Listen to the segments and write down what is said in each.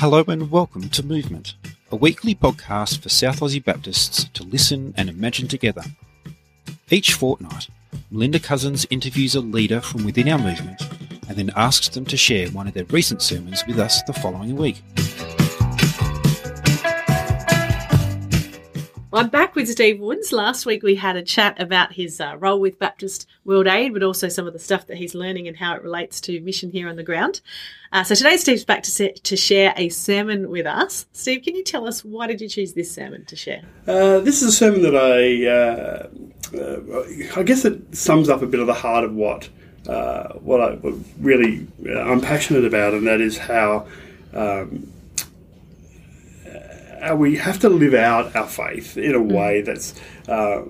Hello and welcome to Movement, a weekly podcast for South Aussie Baptists to listen and imagine together. Each fortnight, Melinda Cousins interviews a leader from within our movement and then asks them to share one of their recent sermons with us the following week. Well, I'm back with Steve Woods. Last week we had a chat about his uh, role with Baptist World Aid, but also some of the stuff that he's learning and how it relates to mission here on the ground. Uh, so today Steve's back to, se- to share a sermon with us. Steve, can you tell us why did you choose this sermon to share? Uh, this is a sermon that I, uh, uh, I guess it sums up a bit of the heart of what uh, what I what really I'm passionate about, and that is how. Um, we have to live out our faith in a Mm. way that's uh,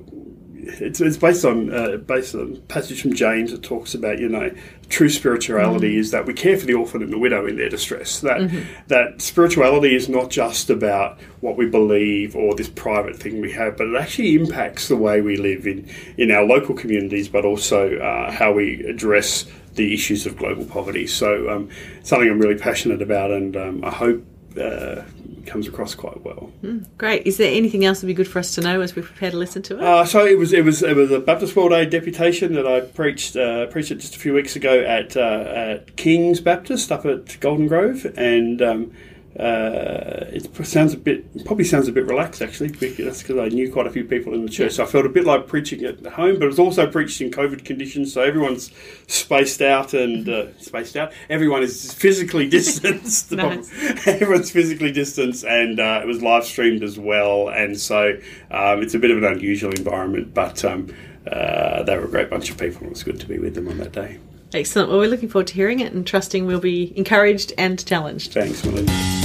it's, it's based on uh, based on a passage from James that talks about you know true spirituality is that we care for the orphan and the widow in their distress. That that spirituality is not just about what we believe or this private thing we have, but it actually impacts the way we live in in our local communities, but also uh, how we address the issues of global poverty. So um, something I'm really passionate about, and um, I hope. Uh, comes across quite well. Great. Is there anything else that would be good for us to know as we prepare to listen to it? Uh, so it was it was it was a Baptist World Aid deputation that I preached uh, preached it just a few weeks ago at uh, at King's Baptist up at Golden Grove, and um, uh, it sounds a bit probably sounds a bit relaxed actually. Because that's because I knew quite a few people in the church, so I felt a bit like preaching at home. But it was also preached in COVID conditions, so everyone's spaced out and uh, spaced out. Everyone is physically distanced. Nice. Everyone's physically distanced, and uh, it was live streamed as well. And so um, it's a bit of an unusual environment, but um, uh, they were a great bunch of people. It was good to be with them on that day. Excellent. Well, we're looking forward to hearing it and trusting we'll be encouraged and challenged. Thanks, Melinda.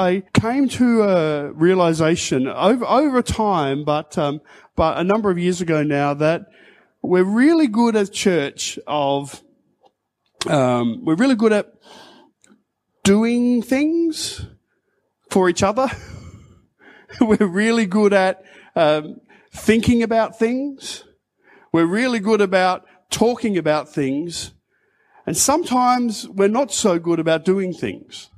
I came to a realization over over time, but um, but a number of years ago now that we're really good as church of um, we're really good at doing things for each other. we're really good at um, thinking about things. We're really good about talking about things, and sometimes we're not so good about doing things.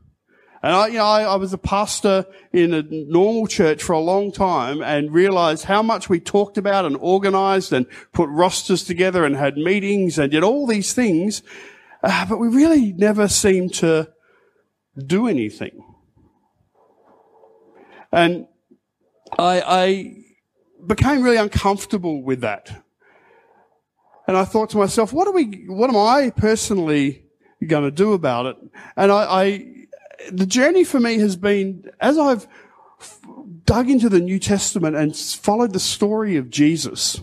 And I, you know, I, I was a pastor in a normal church for a long time and realized how much we talked about and organized and put rosters together and had meetings and did all these things. Uh, but we really never seemed to do anything. And I, I became really uncomfortable with that. And I thought to myself, what are we, what am I personally going to do about it? And I, I the journey for me has been as I've dug into the New Testament and followed the story of Jesus.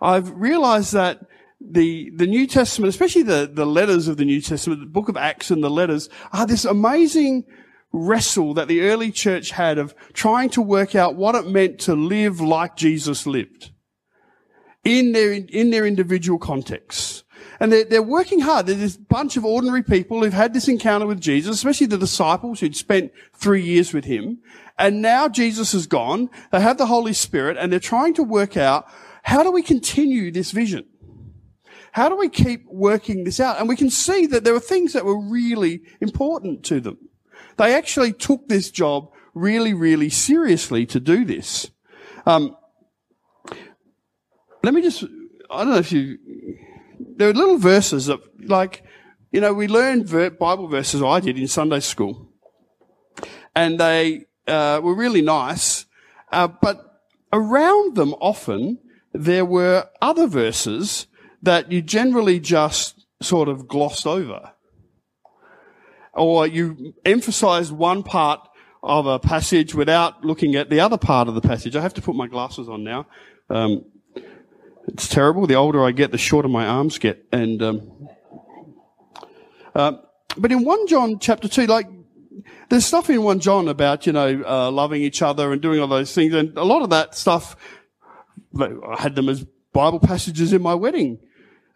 I've realized that the, the New Testament, especially the, the letters of the New Testament, the book of Acts and the letters, are this amazing wrestle that the early church had of trying to work out what it meant to live like Jesus lived in their, in their individual contexts. And they're, they're working hard. There's this bunch of ordinary people who've had this encounter with Jesus, especially the disciples who'd spent three years with him. And now Jesus is gone. They have the Holy Spirit and they're trying to work out how do we continue this vision? How do we keep working this out? And we can see that there were things that were really important to them. They actually took this job really, really seriously to do this. Um, let me just, I don't know if you, there are little verses that, like, you know, we learned Bible verses, I did in Sunday school, and they uh, were really nice, uh, but around them often there were other verses that you generally just sort of glossed over. Or you emphasized one part of a passage without looking at the other part of the passage. I have to put my glasses on now. Um, it's terrible. The older I get, the shorter my arms get. And um, uh, but in one John chapter two, like there's stuff in one John about you know uh, loving each other and doing all those things, and a lot of that stuff I had them as Bible passages in my wedding.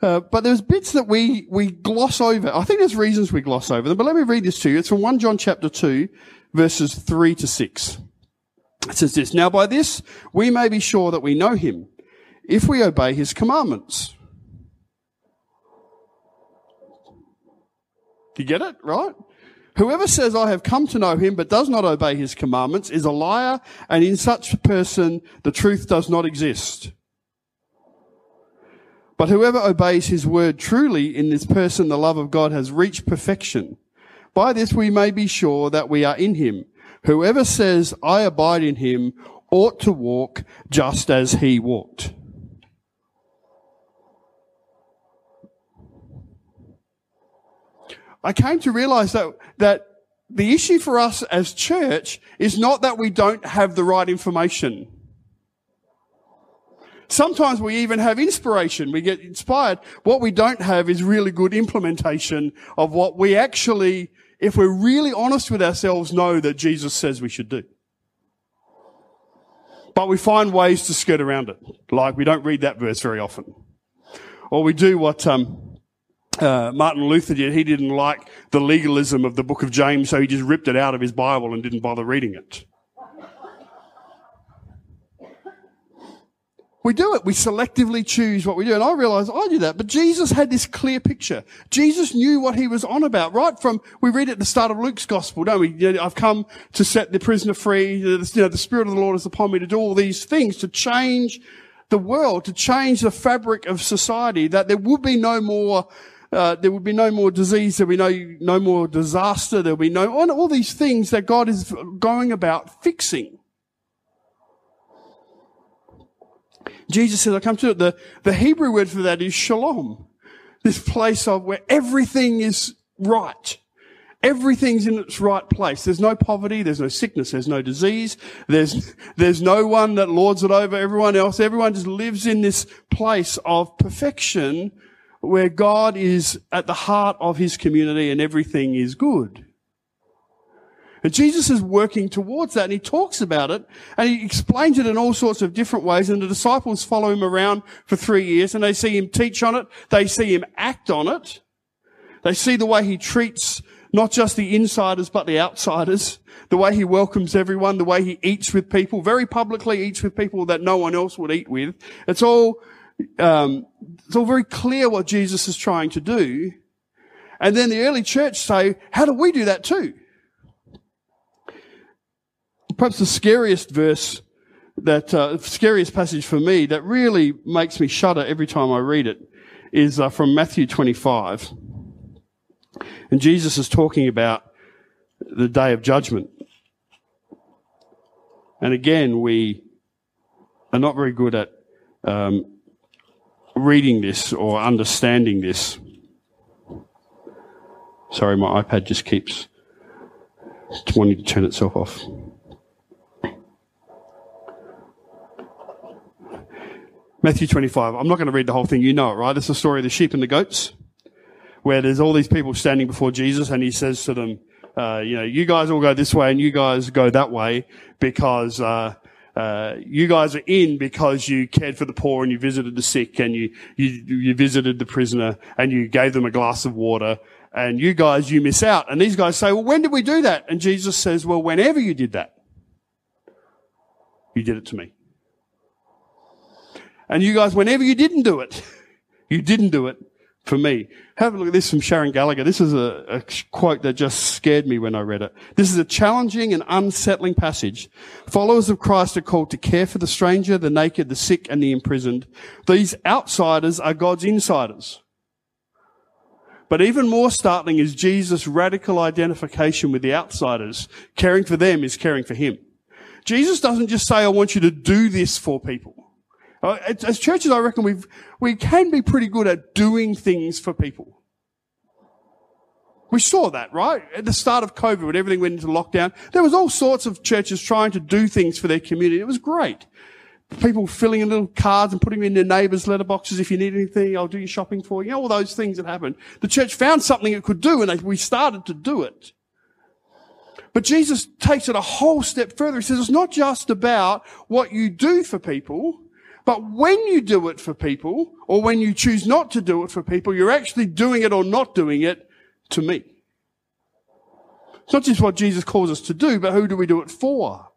Uh, but there's bits that we, we gloss over. I think there's reasons we gloss over them, but let me read this to you. It's from 1 John chapter 2, verses 3 to 6. It says this, Now by this we may be sure that we know him if we obey his commandments. You get it? Right? Whoever says, I have come to know him, but does not obey his commandments is a liar, and in such a person, the truth does not exist. But whoever obeys his word truly, in this person, the love of God has reached perfection. By this we may be sure that we are in him. Whoever says, I abide in him, ought to walk just as he walked. I came to realize that, that the issue for us as church is not that we don't have the right information. Sometimes we even have inspiration. We get inspired. What we don't have is really good implementation of what we actually, if we're really honest with ourselves, know that Jesus says we should do. But we find ways to skirt around it. Like we don't read that verse very often. Or we do what, um, uh, Martin Luther did. He didn't like the legalism of the book of James, so he just ripped it out of his Bible and didn't bother reading it. We do it. We selectively choose what we do. And I realize I do that. But Jesus had this clear picture. Jesus knew what he was on about. Right from, we read at the start of Luke's gospel, don't we? I've come to set the prisoner free. You know, the Spirit of the Lord is upon me to do all these things, to change the world, to change the fabric of society, that there would be no more uh, there would be no more disease, there would be no, no more disaster, there would be no, all, all these things that God is going about fixing. Jesus said, I come to it. The, the Hebrew word for that is shalom. This place of where everything is right. Everything's in its right place. There's no poverty. There's no sickness. There's no disease. There's, there's no one that lords it over everyone else. Everyone just lives in this place of perfection where God is at the heart of his community and everything is good. And Jesus is working towards that and he talks about it and he explains it in all sorts of different ways and the disciples follow him around for three years and they see him teach on it. They see him act on it. They see the way he treats not just the insiders but the outsiders, the way he welcomes everyone, the way he eats with people, very publicly eats with people that no one else would eat with. It's all um, it's all very clear what Jesus is trying to do. And then the early church say, how do we do that too? Perhaps the scariest verse that, uh, scariest passage for me that really makes me shudder every time I read it is uh, from Matthew 25. And Jesus is talking about the day of judgment. And again, we are not very good at um, reading this or understanding this. Sorry, my iPad just keeps wanting to turn itself off. Matthew 25. I'm not going to read the whole thing. You know it, right? It's the story of the sheep and the goats, where there's all these people standing before Jesus, and he says to them, uh, you know, you guys all go this way and you guys go that way because uh, uh, you guys are in because you cared for the poor and you visited the sick and you, you, you visited the prisoner and you gave them a glass of water. And you guys, you miss out. And these guys say, well, when did we do that? And Jesus says, well, whenever you did that, you did it to me. And you guys, whenever you didn't do it, you didn't do it for me. Have a look at this from Sharon Gallagher. This is a, a, quote that just scared me when I read it. This is a challenging and unsettling passage. Followers of Christ are called to care for the stranger, the naked, the sick, and the imprisoned. These outsiders are God's insiders. But even more startling is Jesus' radical identification with the outsiders. Caring for them is caring for him. Jesus doesn't just say, I want you to do this for people. Uh, as churches, I reckon we've, we can be pretty good at doing things for people. We saw that, right? At the start of COVID, when everything went into lockdown, there was all sorts of churches trying to do things for their community. It was great. People filling in little cards and putting them in their neighbours' letterboxes. If you need anything, I'll do your shopping for you. you know, all those things that happened. The church found something it could do and they, we started to do it. But Jesus takes it a whole step further. He says it's not just about what you do for people, but when you do it for people, or when you choose not to do it for people, you're actually doing it or not doing it to me. It's not just what Jesus calls us to do, but who do we do it for?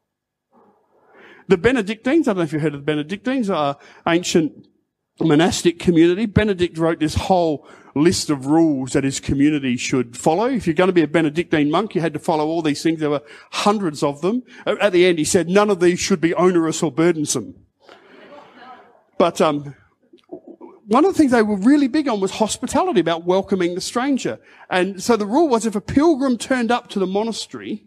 The Benedictines, I don't know if you've heard of the Benedictines, are ancient monastic community. Benedict wrote this whole list of rules that his community should follow. If you're going to be a Benedictine monk, you had to follow all these things. There were hundreds of them. At the end, he said none of these should be onerous or burdensome. But um, one of the things they were really big on was hospitality, about welcoming the stranger. And so the rule was if a pilgrim turned up to the monastery,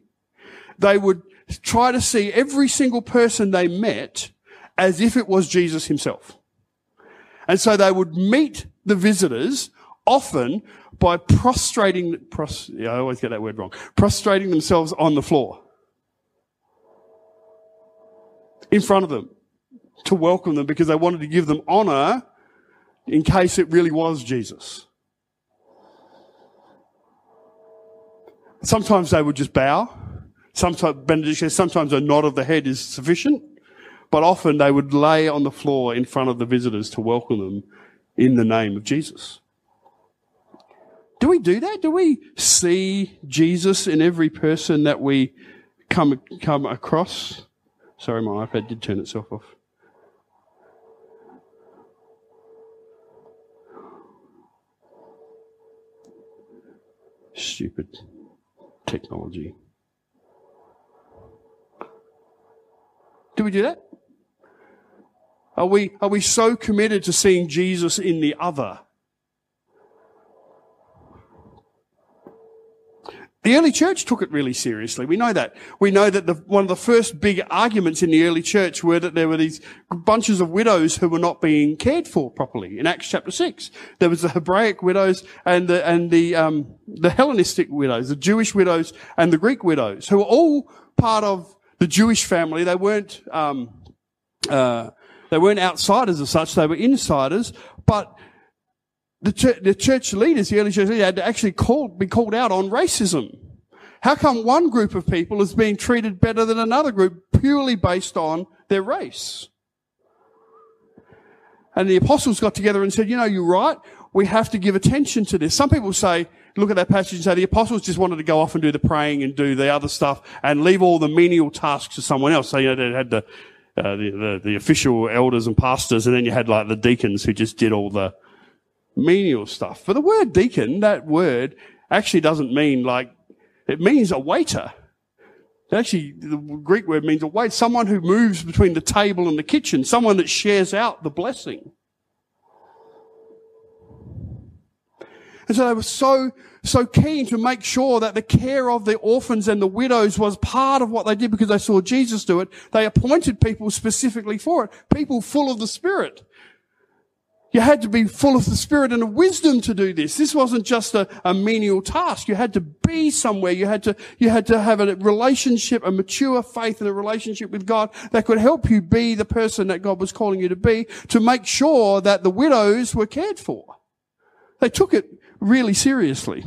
they would try to see every single person they met as if it was Jesus himself. And so they would meet the visitors often by prostrating, pros, yeah, I always get that word wrong, prostrating themselves on the floor in front of them to welcome them because they wanted to give them honor in case it really was Jesus. Sometimes they would just bow. Sometimes, sometimes a nod of the head is sufficient, but often they would lay on the floor in front of the visitors to welcome them in the name of Jesus. Do we do that? Do we see Jesus in every person that we come, come across? Sorry, my iPad did turn itself off. Stupid technology. Do we do that? Are we, are we so committed to seeing Jesus in the other? The early church took it really seriously. We know that. We know that the, one of the first big arguments in the early church were that there were these bunches of widows who were not being cared for properly. In Acts chapter six, there was the Hebraic widows and the and the um, the Hellenistic widows, the Jewish widows and the Greek widows, who were all part of the Jewish family. They weren't um, uh, they weren't outsiders as such; they were insiders. But the church, the church leaders, the early church leaders, had actually call, be called out on racism. How come one group of people is being treated better than another group purely based on their race? And the apostles got together and said, you know, you're right. We have to give attention to this. Some people say, look at that passage and say the apostles just wanted to go off and do the praying and do the other stuff and leave all the menial tasks to someone else. So, you know, they had the, uh, the, the, the official elders and pastors and then you had like the deacons who just did all the, menial stuff. But the word deacon, that word actually doesn't mean like, it means a waiter. Actually, the Greek word means a waiter, someone who moves between the table and the kitchen, someone that shares out the blessing. And so they were so, so keen to make sure that the care of the orphans and the widows was part of what they did because they saw Jesus do it. They appointed people specifically for it, people full of the Spirit. You had to be full of the Spirit and of wisdom to do this. This wasn't just a, a menial task. You had to be somewhere. You had to, you had to have a relationship, a mature faith and a relationship with God that could help you be the person that God was calling you to be to make sure that the widows were cared for. They took it really seriously.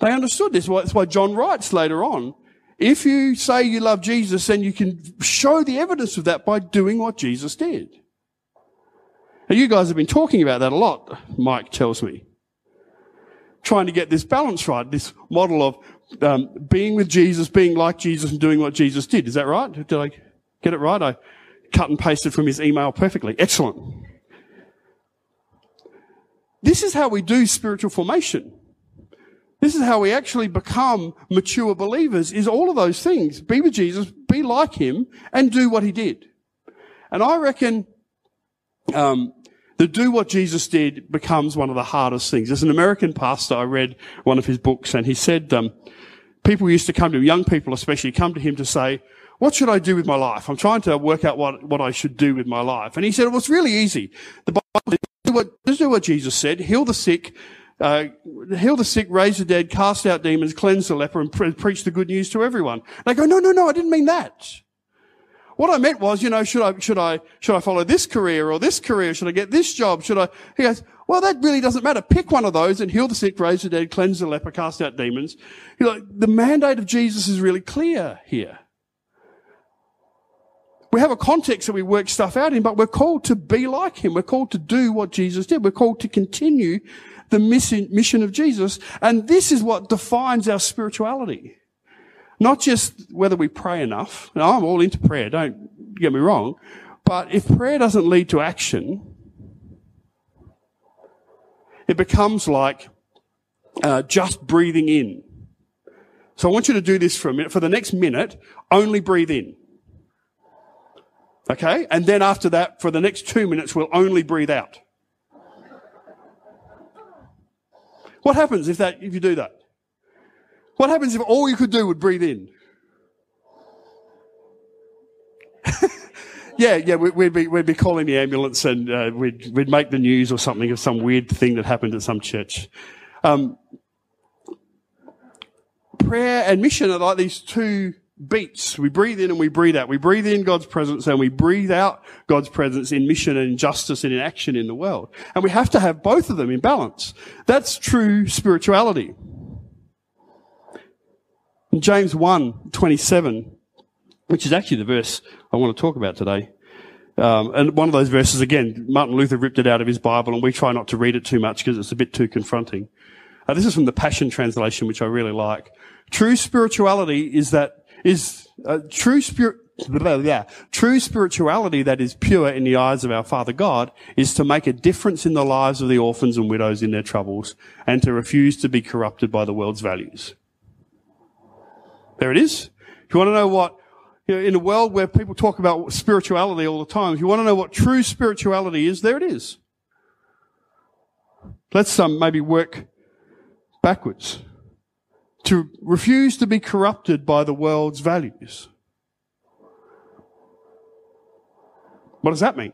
They understood this. That's why John writes later on. If you say you love Jesus, then you can show the evidence of that by doing what Jesus did. Now, you guys have been talking about that a lot, Mike tells me. Trying to get this balance right, this model of um, being with Jesus, being like Jesus, and doing what Jesus did. Is that right? Did I get it right? I cut and pasted from his email perfectly. Excellent. This is how we do spiritual formation. This is how we actually become mature believers is all of those things. Be with Jesus, be like him, and do what he did. And I reckon um, to do what Jesus did becomes one of the hardest things. As an American pastor, I read one of his books and he said, um, people used to come to him, young people especially, come to him to say, what should I do with my life? I'm trying to work out what, what I should do with my life. And he said, well, it's really easy. The Bible do what, just do what Jesus said, heal the sick, uh, heal the sick, raise the dead, cast out demons, cleanse the leper, and pre- preach the good news to everyone. They go, no, no, no, I didn't mean that. What I meant was, you know, should I, should I, should I follow this career or this career? Should I get this job? Should I, he goes, well, that really doesn't matter. Pick one of those and heal the sick, raise the dead, cleanse the leper, cast out demons. You know, the mandate of Jesus is really clear here. We have a context that we work stuff out in, but we're called to be like him. We're called to do what Jesus did. We're called to continue the mission, of Jesus. And this is what defines our spirituality. Not just whether we pray enough. Now, I'm all into prayer, don't get me wrong. But if prayer doesn't lead to action, it becomes like uh, just breathing in. So I want you to do this for a minute. For the next minute, only breathe in. Okay? And then after that, for the next two minutes, we'll only breathe out. What happens if that, if you do that? What happens if all you could do would breathe in? yeah, yeah, we'd be, we'd be calling the ambulance and uh, we'd, we'd make the news or something of some weird thing that happened at some church. Um, prayer and mission are like these two beats. We breathe in and we breathe out. We breathe in God's presence and we breathe out God's presence in mission and in justice and in action in the world. And we have to have both of them in balance. That's true spirituality. In James 1, 27, which is actually the verse I want to talk about today. Um, and one of those verses, again, Martin Luther ripped it out of his Bible, and we try not to read it too much because it's a bit too confronting. Uh, this is from the Passion Translation, which I really like. True spirituality is that is uh, true spirit. Yeah, true spirituality that is pure in the eyes of our Father God is to make a difference in the lives of the orphans and widows in their troubles and to refuse to be corrupted by the world's values. There it is. If you want to know what, you know, in a world where people talk about spirituality all the time, if you want to know what true spirituality is, there it is. Let's um, maybe work backwards. To refuse to be corrupted by the world's values. What does that mean?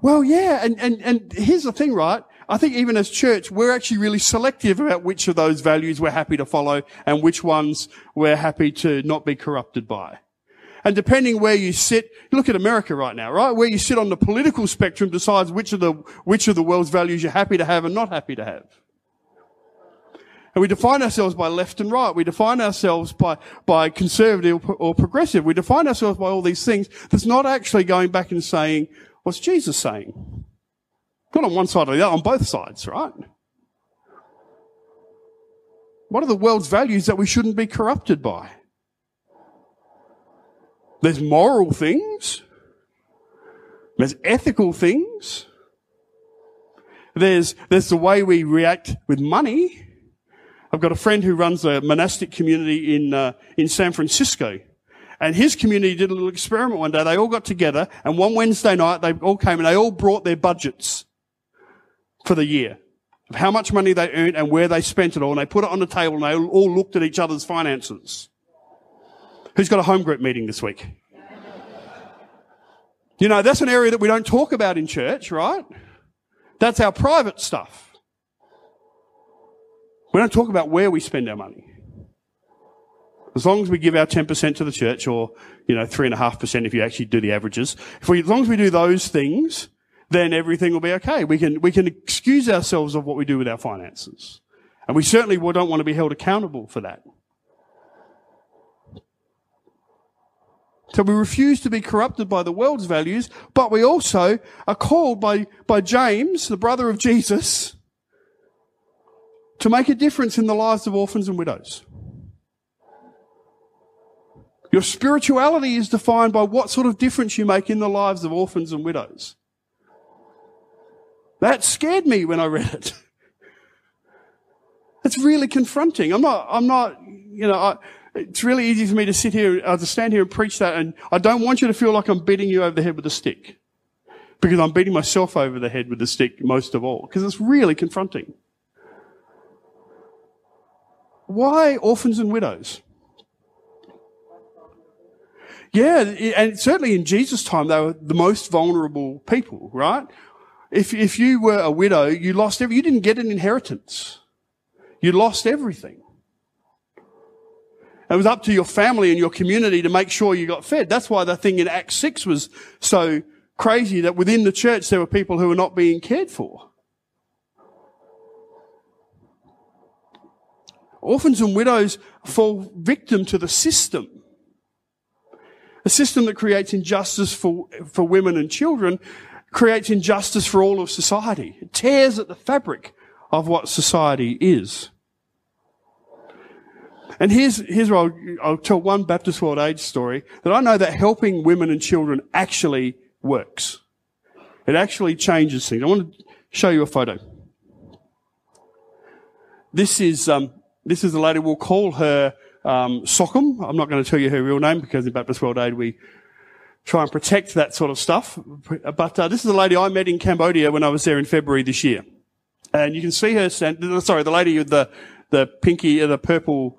Well, yeah, and, and, and here's the thing, right? I think even as church, we're actually really selective about which of those values we're happy to follow and which ones we're happy to not be corrupted by. And depending where you sit, look at America right now, right? Where you sit on the political spectrum decides which of the, which of the world's values you're happy to have and not happy to have. And we define ourselves by left and right. We define ourselves by, by conservative or progressive. We define ourselves by all these things that's not actually going back and saying, what's Jesus saying? Not on one side or the other, on both sides, right? What are the world's values that we shouldn't be corrupted by? There's moral things. There's ethical things. There's, there's the way we react with money. I've got a friend who runs a monastic community in, uh, in San Francisco. And his community did a little experiment one day. They all got together and one Wednesday night they all came and they all brought their budgets for the year of how much money they earned and where they spent it all. And they put it on the table and they all looked at each other's finances. Who's got a home group meeting this week? You know, that's an area that we don't talk about in church, right? That's our private stuff. We don't talk about where we spend our money. As long as we give our 10% to the church or, you know, 3.5% if you actually do the averages. If we, as long as we do those things, then everything will be okay. We can, we can excuse ourselves of what we do with our finances. And we certainly don't want to be held accountable for that. So we refuse to be corrupted by the world's values, but we also are called by, by James, the brother of Jesus, to make a difference in the lives of orphans and widows. Your spirituality is defined by what sort of difference you make in the lives of orphans and widows. That scared me when I read it. It's really confronting. I'm not, I'm not, you know, I, it's really easy for me to sit here, uh, to stand here and preach that, and I don't want you to feel like I'm beating you over the head with a stick. Because I'm beating myself over the head with the stick most of all. Because it's really confronting. Why orphans and widows? Yeah, and certainly in Jesus' time, they were the most vulnerable people, right? If, if you were a widow, you lost every, you didn't get an inheritance. You lost everything. It was up to your family and your community to make sure you got fed. That's why the thing in Acts 6 was so crazy that within the church there were people who were not being cared for. Orphans and widows fall victim to the system. A system that creates injustice for, for women and children creates injustice for all of society. It tears at the fabric of what society is. And here's, here's where I'll, I'll tell one Baptist World Aid story that I know that helping women and children actually works. It actually changes things. I want to show you a photo. This is, um, this is a lady, we'll call her, um, Sockham. I'm not going to tell you her real name because in Baptist World Aid we try and protect that sort of stuff. But uh, this is a lady I met in Cambodia when I was there in February this year. And you can see her, stand, sorry, the lady with the, the pinky, uh, the purple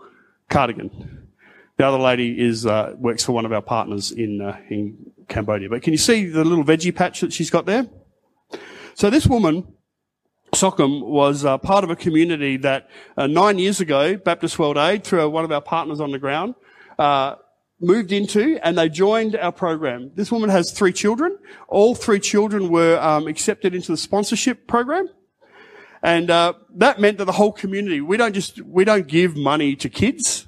cardigan. The other lady is, uh, works for one of our partners in, uh, in Cambodia. But can you see the little veggie patch that she's got there? So this woman, Sockham, was uh, part of a community that nine years ago, Baptist World Aid, through one of our partners on the ground, uh, moved into and they joined our program. This woman has three children. All three children were um, accepted into the sponsorship program. And uh, that meant that the whole community, we don't just, we don't give money to kids.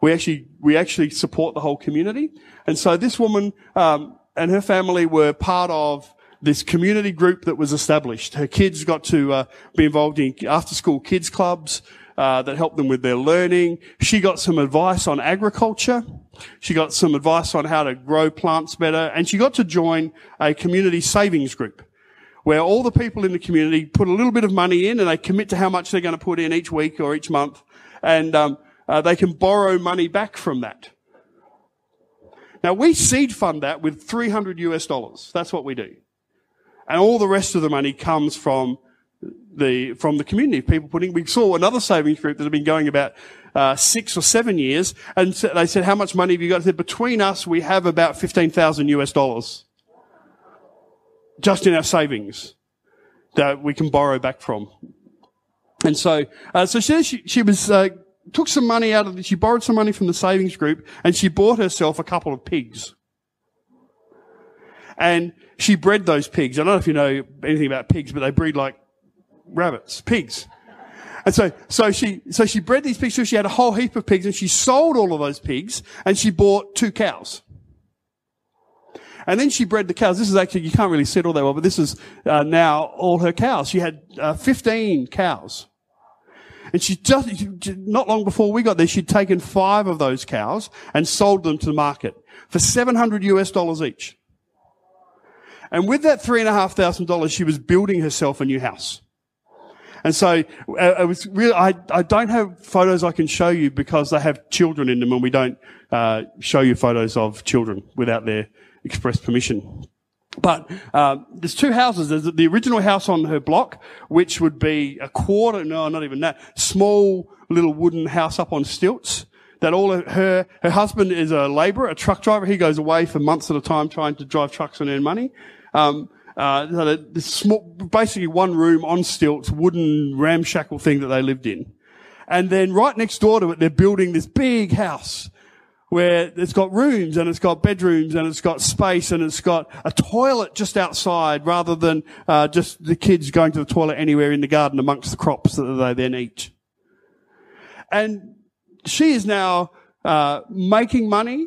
We actually, we actually support the whole community. And so this woman um, and her family were part of this community group that was established. Her kids got to uh, be involved in after-school kids clubs uh, that helped them with their learning. She got some advice on agriculture. She got some advice on how to grow plants better, and she got to join a community savings group where all the people in the community put a little bit of money in and they commit to how much they're going to put in each week or each month, and um, uh, they can borrow money back from that. Now we seed fund that with 300 US dollars. That's what we do. And all the rest of the money comes from the, from the community. Of people putting, we saw another savings group that had been going about, uh, six or seven years. And they said, how much money have you got? I said, between us, we have about 15,000 US dollars. Just in our savings that we can borrow back from. And so, uh, so she, she was, uh, took some money out of, the, she borrowed some money from the savings group and she bought herself a couple of pigs. And she bred those pigs. I don't know if you know anything about pigs, but they breed like rabbits, pigs. And so, so she, so she bred these pigs. So she had a whole heap of pigs and she sold all of those pigs and she bought two cows. And then she bred the cows. This is actually, you can't really see it all that well, but this is uh, now all her cows. She had uh, 15 cows. And she just, not long before we got there, she'd taken five of those cows and sold them to the market for 700 US dollars each. And with that three and a half thousand dollars, she was building herself a new house. And so uh, it was really, I, I don't have photos I can show you because they have children in them and we don't uh, show you photos of children without their express permission. But uh, there's two houses. There's the original house on her block, which would be a quarter, no, not even that, small little wooden house up on stilts. That all her, her husband is a labourer, a truck driver. He goes away for months at a time trying to drive trucks and earn money. Um, uh, small, basically one room on stilts, wooden ramshackle thing that they lived in. And then right next door to it, they're building this big house where it's got rooms and it's got bedrooms and it's got space and it's got a toilet just outside rather than uh, just the kids going to the toilet anywhere in the garden amongst the crops that they then eat. And she is now uh, making money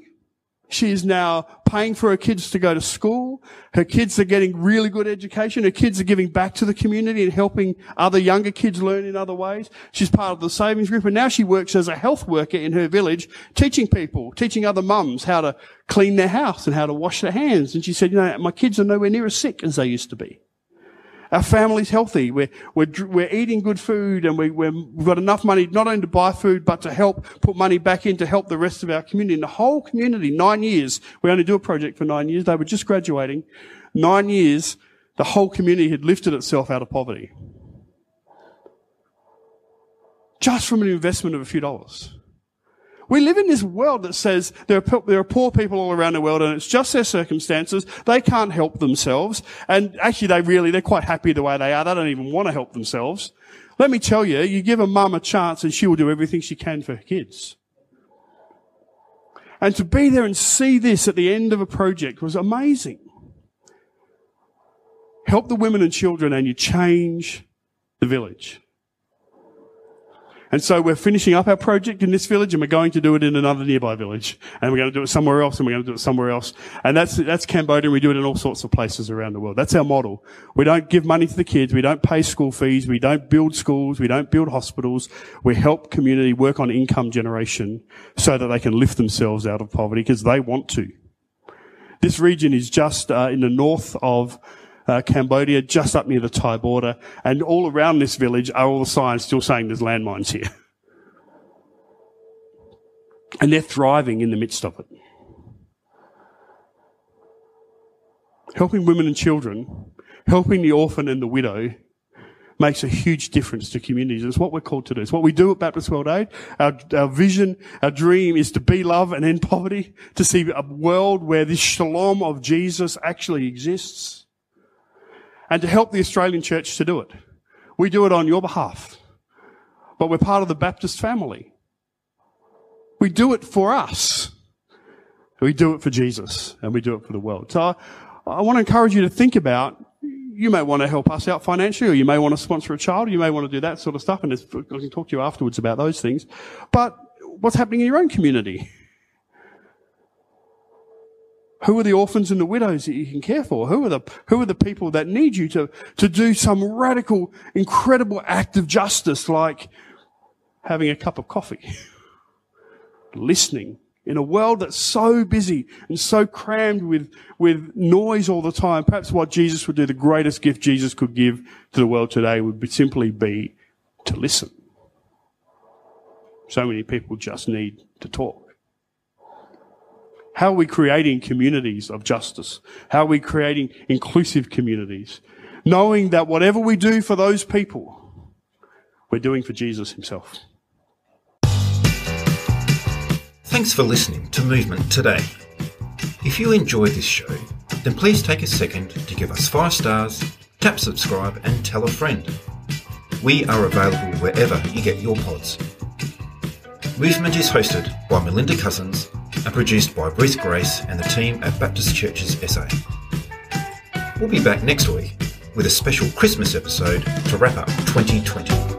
she is now paying for her kids to go to school. Her kids are getting really good education. Her kids are giving back to the community and helping other younger kids learn in other ways. She's part of the savings group and now she works as a health worker in her village, teaching people, teaching other mums how to clean their house and how to wash their hands. And she said, you know, my kids are nowhere near as sick as they used to be. Our family's healthy. We're, we're, we're eating good food and we, we have got enough money not only to buy food, but to help put money back in to help the rest of our community. And the whole community, nine years, we only do a project for nine years. They were just graduating. Nine years, the whole community had lifted itself out of poverty. Just from an investment of a few dollars. We live in this world that says there are, there are poor people all around the world and it's just their circumstances. They can't help themselves. And actually they really, they're quite happy the way they are. They don't even want to help themselves. Let me tell you, you give a mum a chance and she will do everything she can for her kids. And to be there and see this at the end of a project was amazing. Help the women and children and you change the village. And so we're finishing up our project in this village and we're going to do it in another nearby village. And we're going to do it somewhere else and we're going to do it somewhere else. And that's, that's Cambodia. We do it in all sorts of places around the world. That's our model. We don't give money to the kids. We don't pay school fees. We don't build schools. We don't build hospitals. We help community work on income generation so that they can lift themselves out of poverty because they want to. This region is just uh, in the north of uh, Cambodia, just up near the Thai border, and all around this village are all the signs still saying there's landmines here. And they're thriving in the midst of it. Helping women and children, helping the orphan and the widow makes a huge difference to communities. It's what we're called to do. It's what we do at Baptist World Aid. Our, our vision, our dream is to be love and end poverty, to see a world where this shalom of Jesus actually exists, and to help the Australian church to do it. We do it on your behalf, but we're part of the Baptist family. We do it for us. We do it for Jesus and we do it for the world. So I, I want to encourage you to think about you may want to help us out financially, or you may want to sponsor a child, or you may want to do that sort of stuff, and I can talk to you afterwards about those things. But what's happening in your own community? Who are the orphans and the widows that you can care for? Who are the, who are the people that need you to, to do some radical, incredible act of justice like having a cup of coffee, listening, in a world that's so busy and so crammed with, with noise all the time, perhaps what Jesus would do, the greatest gift Jesus could give to the world today would be simply be to listen. So many people just need to talk. How are we creating communities of justice? How are we creating inclusive communities? Knowing that whatever we do for those people, we're doing for Jesus himself. Thanks for listening to Movement today. If you enjoyed this show, then please take a second to give us five stars, tap subscribe, and tell a friend. We are available wherever you get your pods. Movement is hosted by Melinda Cousins and produced by Bruce Grace and the team at Baptist Churches SA. We'll be back next week with a special Christmas episode to wrap up 2020.